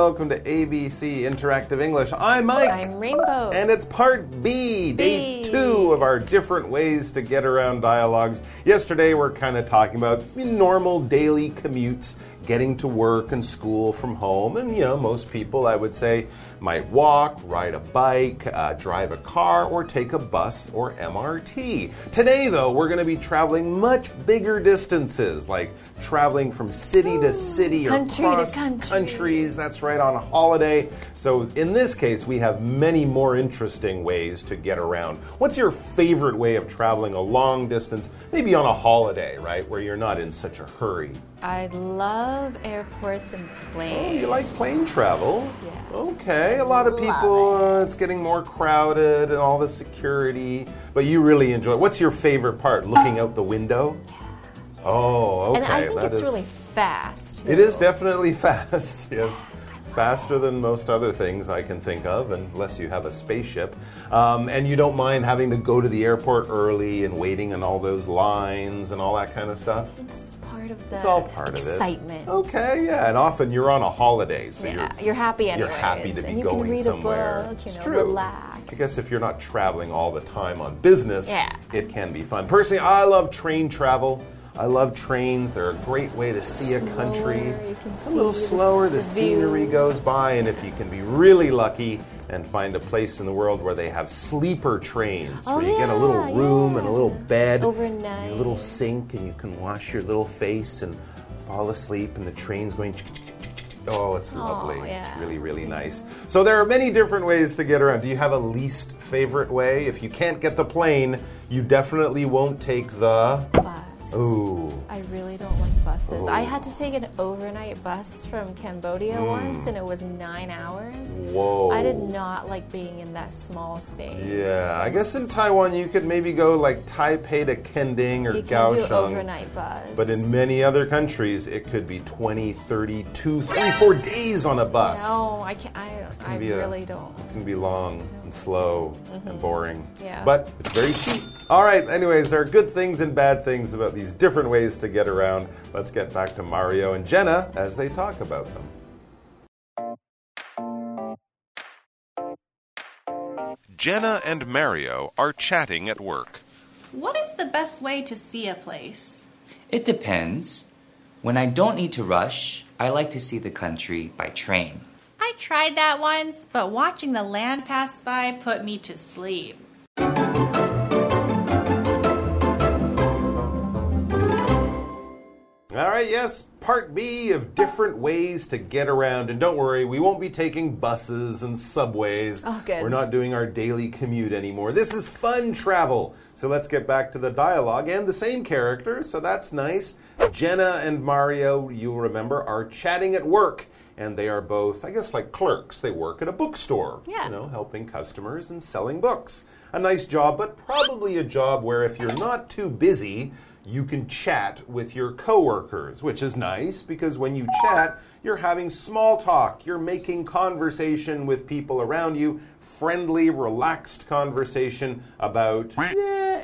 Welcome to ABC Interactive English. I'm Mike. I'm Rainbow. And it's part B, day B. two of our different ways to get around dialogues. Yesterday, we're kind of talking about normal daily commutes, getting to work and school from home. And, you know, most people, I would say, might walk, ride a bike, uh, drive a car, or take a bus or MRT. Today, though, we're going to be traveling much bigger distances, like traveling from city to city or Country to across country. countries. That's right, on a holiday. So, in this case, we have many more interesting ways to get around. What's your favorite way of traveling a long distance, maybe on a holiday, right, where you're not in such a hurry? I love airports and Oh, planes. you like plane travel? Yeah. Okay, a lot of Love people, uh, it. it's getting more crowded and all the security, but you really enjoy it. What's your favorite part? Looking out the window? Oh, okay. and I think that it's is- really fast. It is definitely fast, yes. Faster than most other things I can think of, unless you have a spaceship. Um, and you don't mind having to go to the airport early and waiting in all those lines and all that kind of stuff? It's part of the It's all part of excitement. it. Okay, yeah. And often you're on a holiday, so Yeah, you're you're happy you're happy to be and you going can read somewhere. a book, you It's know, true. relax. I guess if you're not traveling all the time on business, Yeah. it can be fun. Personally, I love train travel. I love trains. They're a great way to see a country. A little slower, the, the scenery goes by, and if you can be really lucky and find a place in the world where they have sleeper trains, Oh, where you get a little yeah, room and a little bed, Overnight. and a little sink, and you can wash your little face and fall asleep, and the train's going. Oh, it's lovely. yeah. It's really, really nice. So there are many different ways to get around. Do you have a least favorite way? If you can't get the plane, you definitely won't take the. Bus. Ooh. I really don't like buses. I Oh. had to take an overnight bus from Cambodia once, and it was nine hours. Hmm. Whoa. I did not like being in that small space. Yeah, I guess in Taiwan you could maybe go like Taipei to Kending or you can do Kaohsiung. overnight bus. But in many other countries, it could be 20, 30, 2, 3, 4 days on a bus. no, I can't. I, I be a- really don't. It can be long and slow and boring. Mm-hmm. Yeah. But it's very cheap. All right, anyways, there are good things and bad things about these different ways to get around. Let's get back to Mario and Jenna as they talk about them. Jenna and Mario are chatting at work. What is the best way to see a place? It depends. When I don't need to rush, I like to see the country by train. I tried that once, but watching the land pass by put me to sleep. All right, yes, part B of different ways to get around. And don't worry, we won't be taking buses and subways. Oh, good. We're not doing our daily commute anymore. This is fun travel. So let's get back to the dialogue and the same characters, so that's nice. Jenna and Mario, you'll remember, are chatting at work. And they are both, I guess, like clerks. They work at a bookstore, Yeah. you know, helping customers and selling books. A nice job, but probably a job where if you're not too busy, you can chat with your coworkers, which is nice because when you chat, you're having small talk, you're making conversation with people around you, friendly, relaxed conversation about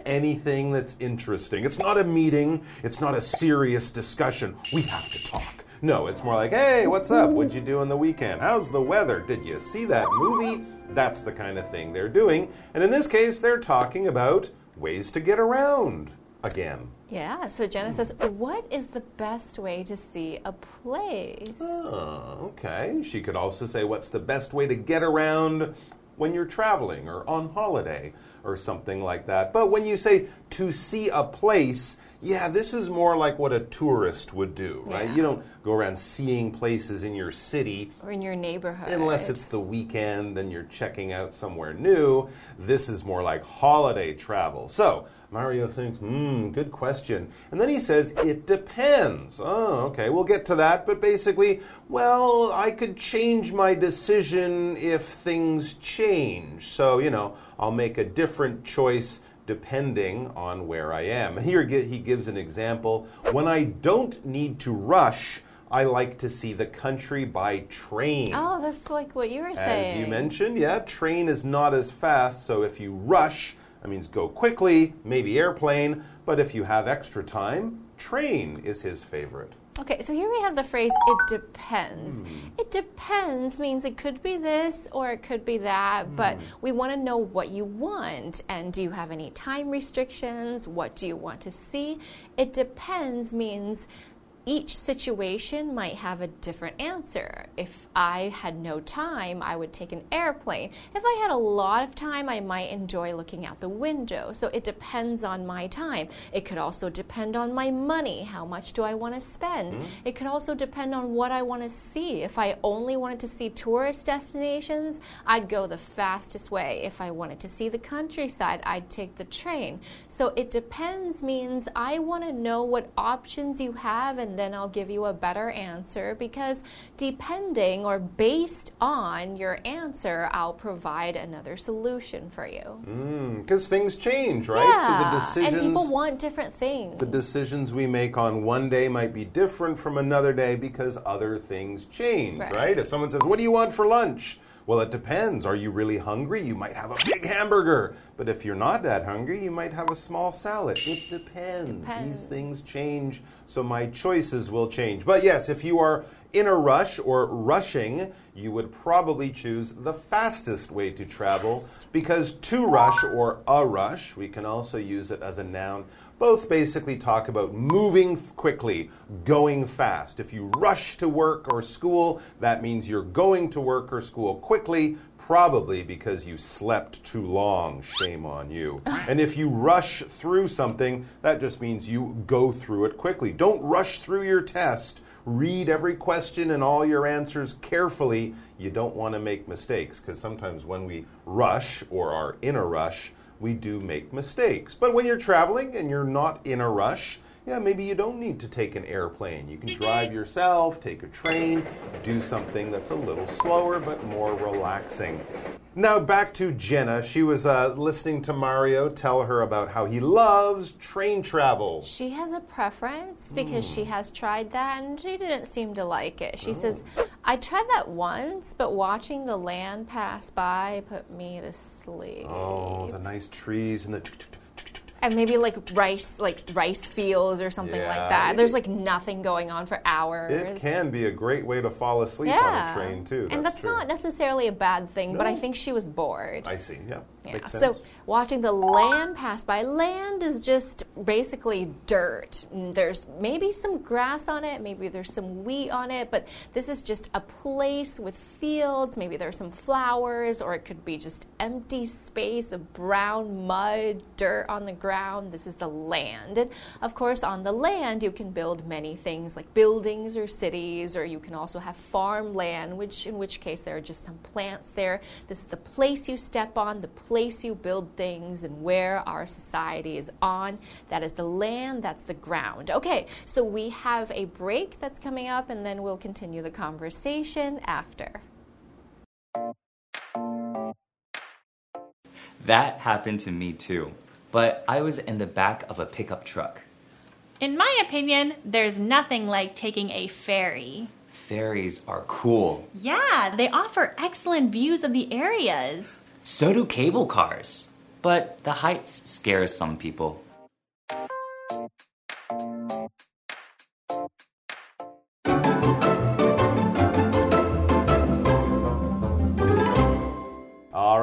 anything that's interesting. It's not a meeting, it's not a serious discussion. We have to talk. No, it's more like, hey, what's up? What'd you do on the weekend? How's the weather? Did you see that movie? That's the kind of thing they're doing. And in this case, they're talking about ways to get around again. Yeah, so Jenna says, What is the best way to see a place? Oh, okay. She could also say, what's the best way to get around when you're traveling or on holiday or something like that. But when you say to see a place, yeah, this is more like what a tourist would do, right? Yeah. You don't go around seeing places in your city Or in your neighborhood? Unless it's the weekend and you're checking out somewhere new, this is more like holiday travel. So, Mario thinks, hmm, good question. And then he says, it depends. Oh, okay, we'll get to that. But basically, well, I could change my decision if things change. So, you know, I'll make a different choice depending on where I am. Here he gives an example. When I don't need to rush, I like to see the country by train. Oh, that's like what you were saying. As you mentioned, yeah, train is not as fast, so if you rush, that means go quickly, maybe airplane, but if you have extra time, train is his favorite. Okay, so here we have the phrase it depends. Hmm. It depends means it could be this or it could be that, hmm. but we want to know what you want. And do you have any time restrictions? What do you want to see? It depends means each situation might have a different answer. If I had no time, I would take an airplane. If I had a lot of time, I might enjoy looking out the window. So it depends on my time. It could also depend on my money. How much do I want to spend? Hmm. It could also depend on what I want to see. If I only wanted to see tourist destinations, I'd go the fastest way. If I wanted to see the countryside, I'd take the train. So it depends means I want to know what options you have and then I'll give you a better answer because depending or based on your answer, I'll provide another solution for you. Mm, because things change, right? Yeah, so the and people want different things. the decisions we make on one day might be different from another day because other things change, right? Right. If someone says, "What do you want for lunch?" Well, it depends. Are you really hungry? You might have a big hamburger. But if you're not that hungry, you might have a small salad. It depends. These things change, so my choices will change. But yes, if you are in a rush or rushing, you would probably choose the fastest way to travel because to rush or a rush, we can also use it as a noun. Both basically talk about moving quickly, going fast. If you rush to work or school, that means you're going to work or school quickly, probably because you slept too long. Shame on you. and if you rush through something, that just means you go through it quickly. Don't rush through your test. Read every question and all your answers carefully. You don't want to make mistakes because sometimes when we rush or are in a rush, we do make mistakes. But when you're traveling and you're not in a rush, yeah, maybe you don't need to take an airplane. You can drive yourself, take a train, do something that's a little slower but more relaxing. Now back to Jenna. She was uh, listening to Mario tell her about how he loves train travel. She has a preference because she has tried that and she didn't seem to like it. She says, I tried that once, but watching the land pass by put me to sleep. Oh, the nice trees and the. And maybe like rice, like rice fields or something Yeah, like that. There's like nothing going on for hours. It can be a great way to fall asleep yeah. on a train too. and that's true. not necessarily a bad thing, but I think she was bored. I see. Yeah. Yeah. So watching the land pass by, land is just basically dirt. Mm, There's maybe some grass on it, maybe there's some wheat on it, but this is just a place with fields. Maybe there's some flowers, or it could be just empty space of brown mud, dirt on the ground. This is the land. And of course, on the land, you can build many things like buildings or cities, or you can also have farmland, which in which case there are just some plants there. This is the place you step on, the place you build things, and where our society is on. That is the land, that's the ground. Okay, so we have a break that's coming up, and then we'll continue the conversation after. That happened to me too. But I was in the back of a pickup truck. In my opinion, there's nothing like taking a ferry. Ferries are cool. Yeah, they offer excellent views of the areas. So do cable cars. But the heights scare some people.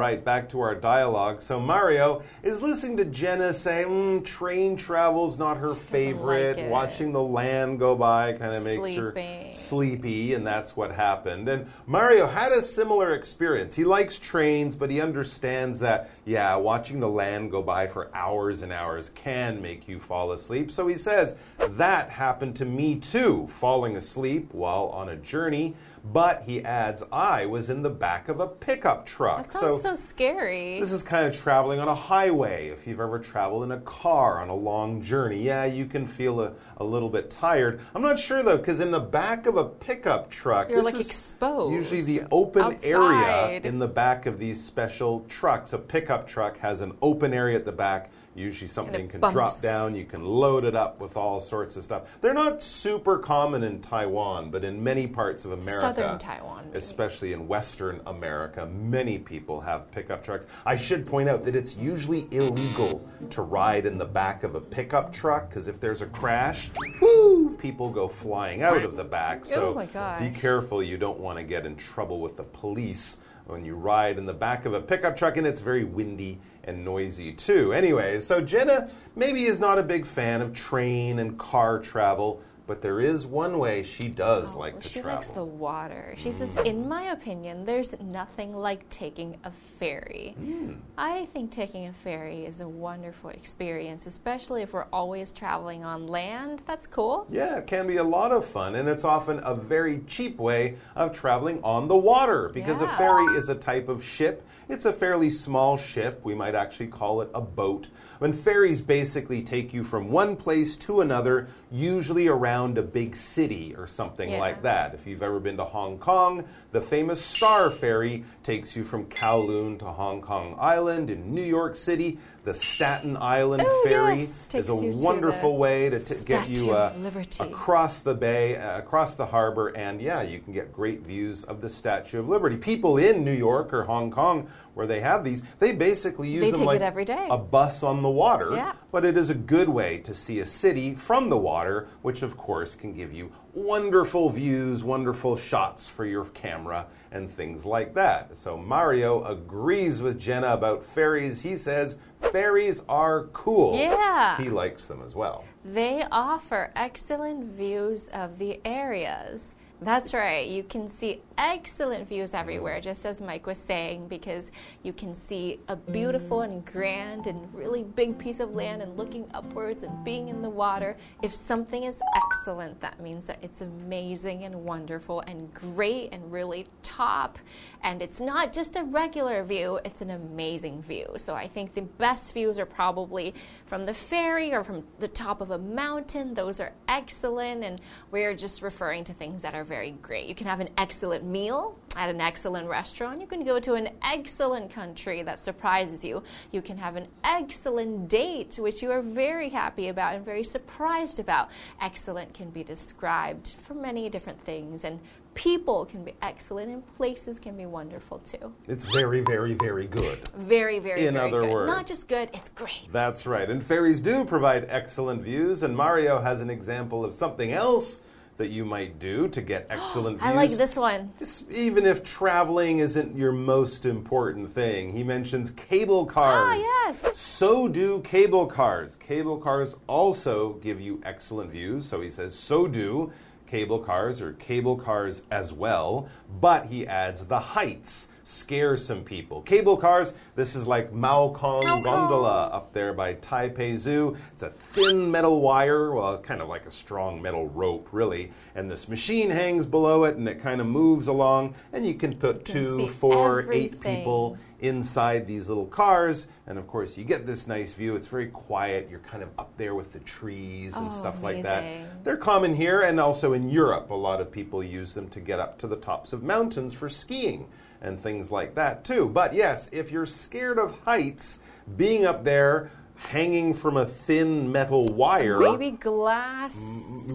Right, back to our dialogue. So Mario is listening to Jenna say, mm, "Train travel's not her favorite. it. Watching the land go by kind of makes her sleepy, and that's what happened." And Mario had a similar experience. He likes trains, but he understands that, yeah, watching the land go by for hours and hours can make you fall asleep. So he says that happened to me too, falling asleep while on a journey. But he adds, I was in the back of a pickup truck. That sounds so, scary. This is kind of traveling on a highway. If you've ever traveled in a car on a long journey, yeah, you can feel a, a little bit tired. I'm not sure though, because in the back of a pickup truck, You're, like, exposed Usually the open area in the back of these special trucks. A pickup truck has an open area at the back. Usually something can bumps. drop down, you can load it up with all sorts of stuff. They're not super common in Taiwan, but in many parts of America, Southern Taiwan, maybe. especially in Western America, many people have pickup trucks. I should point out that it's usually illegal to ride in the back of a pickup truck because if there's a crash, whoo, people go flying out of the back. Oh so Oh my be careful, you don't want to get in trouble with the police when you ride in the back of a pickup truck and it's very windy and noisy too. Anyways, so Jenna maybe is not a big fan of train and car travel, but there is one way she does like to she travel. likes the water. She says, in my opinion, there's nothing like taking a ferry. Hmm. I think taking a ferry is a wonderful experience, especially if we're always traveling on land. That's cool. Yeah, it can be a lot of fun, and it's often a very cheap way of traveling on the water because a ferry is a type of ship. It's a fairly small ship. We might actually call it a boat. When ferries basically take you from one place to another, usually around a big city or something Yeah. like that. If you've ever been to Hong Kong, the famous Star Ferry takes you from Kowloon to Hong Kong Island. In New York City, the Staten Island Oh, Ferry yes, is a you to wonderful way to get you uh, across the bay, uh, across the harbor, and yeah, you can get great views of the Statue of Liberty. People in New York or Hong Kong, where they have these, they basically use They them like every day. a bus on the water. Yeah. But it is a good way to see a city from the water, which of course can give you wonderful views, wonderful shots for your camera, and things like that. So Mario agrees with Jenna about ferries. He says ferries are cool. Yeah. He likes them as well. They offer excellent views of the areas. That's right. You can see excellent views everywhere, just as Mike was saying, because you can see a beautiful and grand and really big piece of land and looking upwards and being in the water. If something is excellent, that means that it's amazing and wonderful and great and really top. And it's not just a regular view, it's an amazing view. So I think the best views are probably from the ferry or from the top of a mountain. Those are excellent, and we're just referring to things that are very great. You can have an excellent meal at an excellent restaurant. You can go to an excellent country that surprises you. You can have an excellent date, which you are very happy about and very surprised about. Excellent can be described for many different things, and people can be excellent, and places can be wonderful too. It's very, very, very good. Very, very, In very other good. words. Not just good, it's great. That's right. And ferries do provide excellent views, and Mario has an example of something else that you might do to get excellent views. I like this one. Just even if traveling isn't your most important thing, he mentions cable cars. Ah, yes. So do cable cars. Cable cars also give you excellent views. So he says, so do cable cars or cable cars as well. But he adds the heights scare some people. Cable cars, this is like Mao Kong Gondola up there by Taipei Zoo. It's a thin metal wire, well, kind of like a strong metal rope, really. And this machine hangs below it and it kind of moves along. And you can put can two, four, eight people inside these little cars. And of course, you get this nice view. It's very quiet. You're kind of up there with the trees and Oh, stuff like that. They're common here and also in Europe. A lot of people use them to get up to the tops of mountains for skiing and things like that too. But yes, if you're scared of heights, being up there hanging from a thin metal wire Maybe glass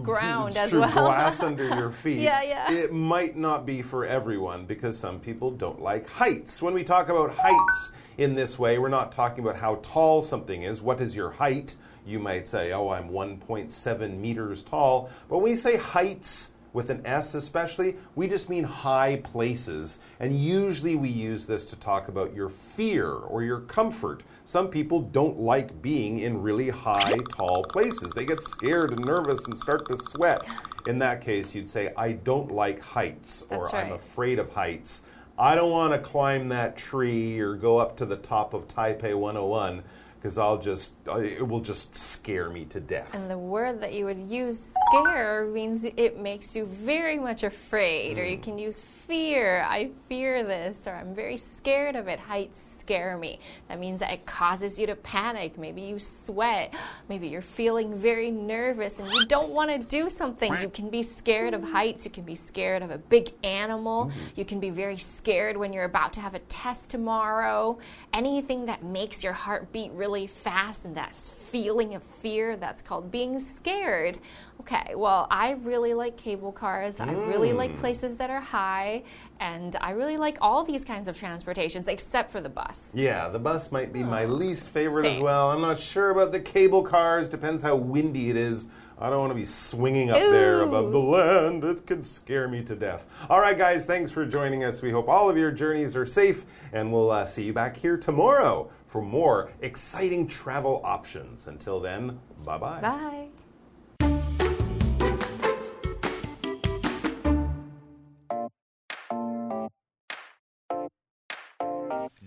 ground as well. glass under your feet. Yeah, yeah. It might not be for everyone because some people don't like heights. When we talk about heights in this way, we're not talking about how tall something is. What is your height? You might say, oh, I'm 1.7 meters tall. But when we say heights, with an S especially, we just mean high places. And usually we use this to talk about your fear or your comfort. Some people don't like being in really high, tall places. They get scared and nervous and start to sweat. In that case, you'd say, I don't like heights or That's I'm afraid of heights. I don't want to climb that tree or go up to the top of Taipei 101 because I'll just, it will just scare me to death. And the word that you would use, scare, means it makes you very much afraid. Or you Mm. can use fear. I fear this, or I'm very scared of it. Heights scare me. That means that it causes you to panic. Maybe you sweat. Maybe you're feeling very nervous and you don't want to do something. You can be scared of heights. You can be scared of a big animal. Mm-hmm. You can be very scared when you're about to have a test tomorrow. Anything that makes your heart beat really fast and that feeling of fear, that's called being scared. Okay, well, I really like cable cars. I really mm. like places that are high. And I really like all these kinds of transportations except for the bus. Yeah, the bus might be my least favorite as well. I'm not sure about the cable cars. Depends how windy it is. I don't want to be swinging up there above the land. It could scare me to death. All right, guys, thanks for joining us. We hope all of your journeys are safe, and we'll uh, see you back here tomorrow for more exciting travel options. Until then, bye bye. Bye.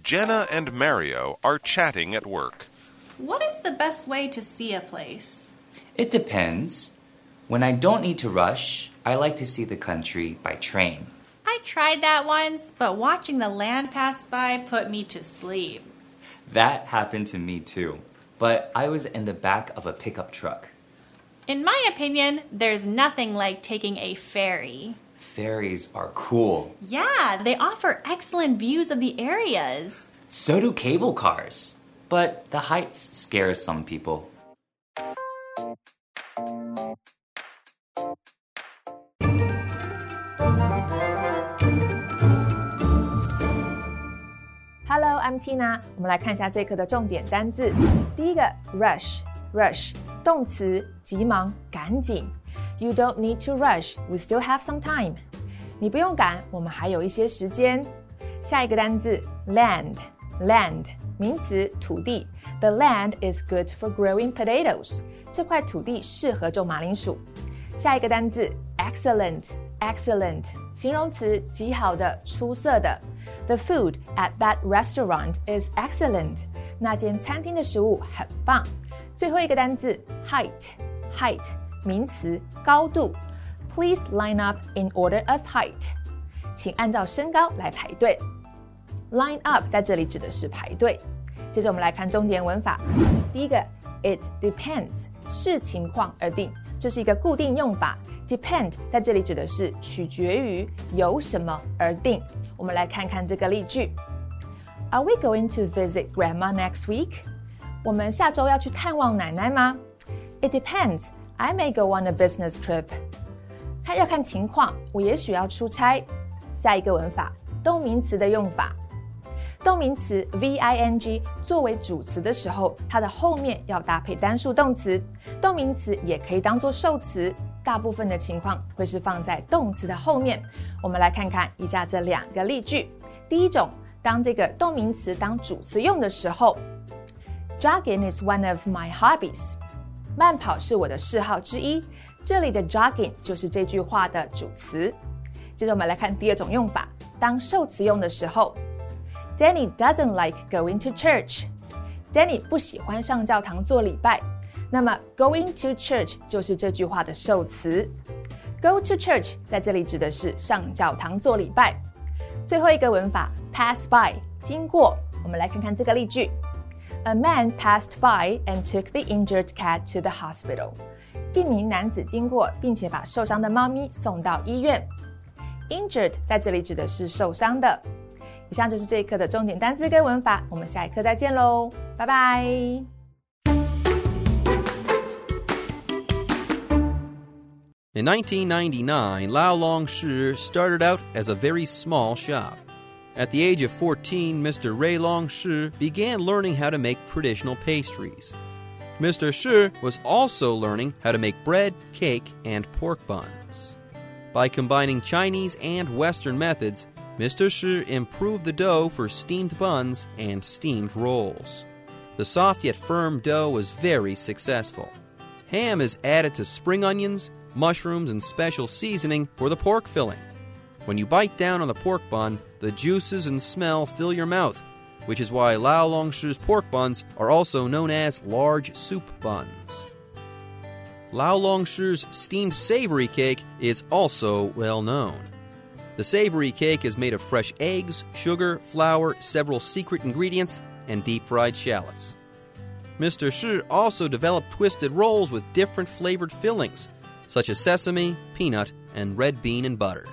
Jenna and Mario are chatting at work. What is the best way to see a place? It depends. When I don't need to rush, I like to see the country by train. I tried that once, but watching the land pass by put me to sleep. That happened to me too. But I was in the back of a pickup truck. In my opinion, there's nothing like taking a ferry Ferries are cool. Yeah, they offer excellent views of the areas. So do cable cars. But the heights scare some people. Hello, I'm Tina。我们来看一下这课的重点单字。第一个，rush，rush，动词，急忙、赶紧。 You don't need to rush. We still have some time. 你不用赶，我们还有一些时间。下一个单字，land，land，名词，土地。The land is good for growing potatoes. 这块土地适合种马铃薯。下一个单字，excellent，excellent，形容词，极好的、出色的。The food at that restaurant is excellent. 那间餐厅的食物很棒。最后一个单字，height，height， 名词，高度。Please line up in order of height. 请按照身高来排队。Line up 在这里指的是排队。接着我们来看重点文法。第一个，it depends 视情况而定，这是一个固定用法。Depend 在这里指的是取决于由什么而定。我们来看看这个例句：Are we going to visit Grandma next week？我们下周要去探望奶奶吗？It depends. I may go on a business trip. 看要看情况，我也许要出差。下一个文法，动名词的用法。动名词 v i n g 作为主词的时候，它的后面要搭配单数动词。动名词也可以当做受词，大部分的情况会是放在动词的后面。我们来看看以下这两个例句。第一种，当这个动名词当主词用的时候，Jogging is one of my hobbies。慢跑是我的嗜好之一。这里的 jogging 就是这句话的主词。接着我们来看第二种用法，当受词用的时候，Danny doesn't like going to church。Danny 不喜欢上教堂做礼拜。那么 going to church 就是这句话的受词。Go to church 在这里指的是上教堂做礼拜。最后一个文法 pass by 经过，我们来看看这个例句 ：A man passed by and took the injured cat to the hospital。一名男子经过，并且把受伤的猫咪送到医院。Injured 在这里指的是受伤的。以上就是这一课的重点单词跟文法，我们下一课再见喽，拜拜。 In 1999, Lao Long Shi started out as a very small shop. At the age of 14, Mr. Ray Long Shi began learning how to make traditional pastries. Mr. Shi was also learning how to make bread, cake, and pork buns. By combining Chinese and Western methods, Mr. Shi improved the dough for steamed buns and steamed rolls. The soft yet firm dough was very successful. Ham is added to spring onions, mushrooms, and special seasoning for the pork filling. When you bite down on the pork bun, the juices and smell fill your mouth, which is why Lao Longshi's pork buns are also known as large soup buns. Lao Longshi's steamed savory cake is also well known. The savory cake is made of fresh eggs, sugar, flour, several secret ingredients, and deep fried shallots. Mr. Shi also developed twisted rolls with different flavored fillings, such as sesame, peanut, and red bean and butter.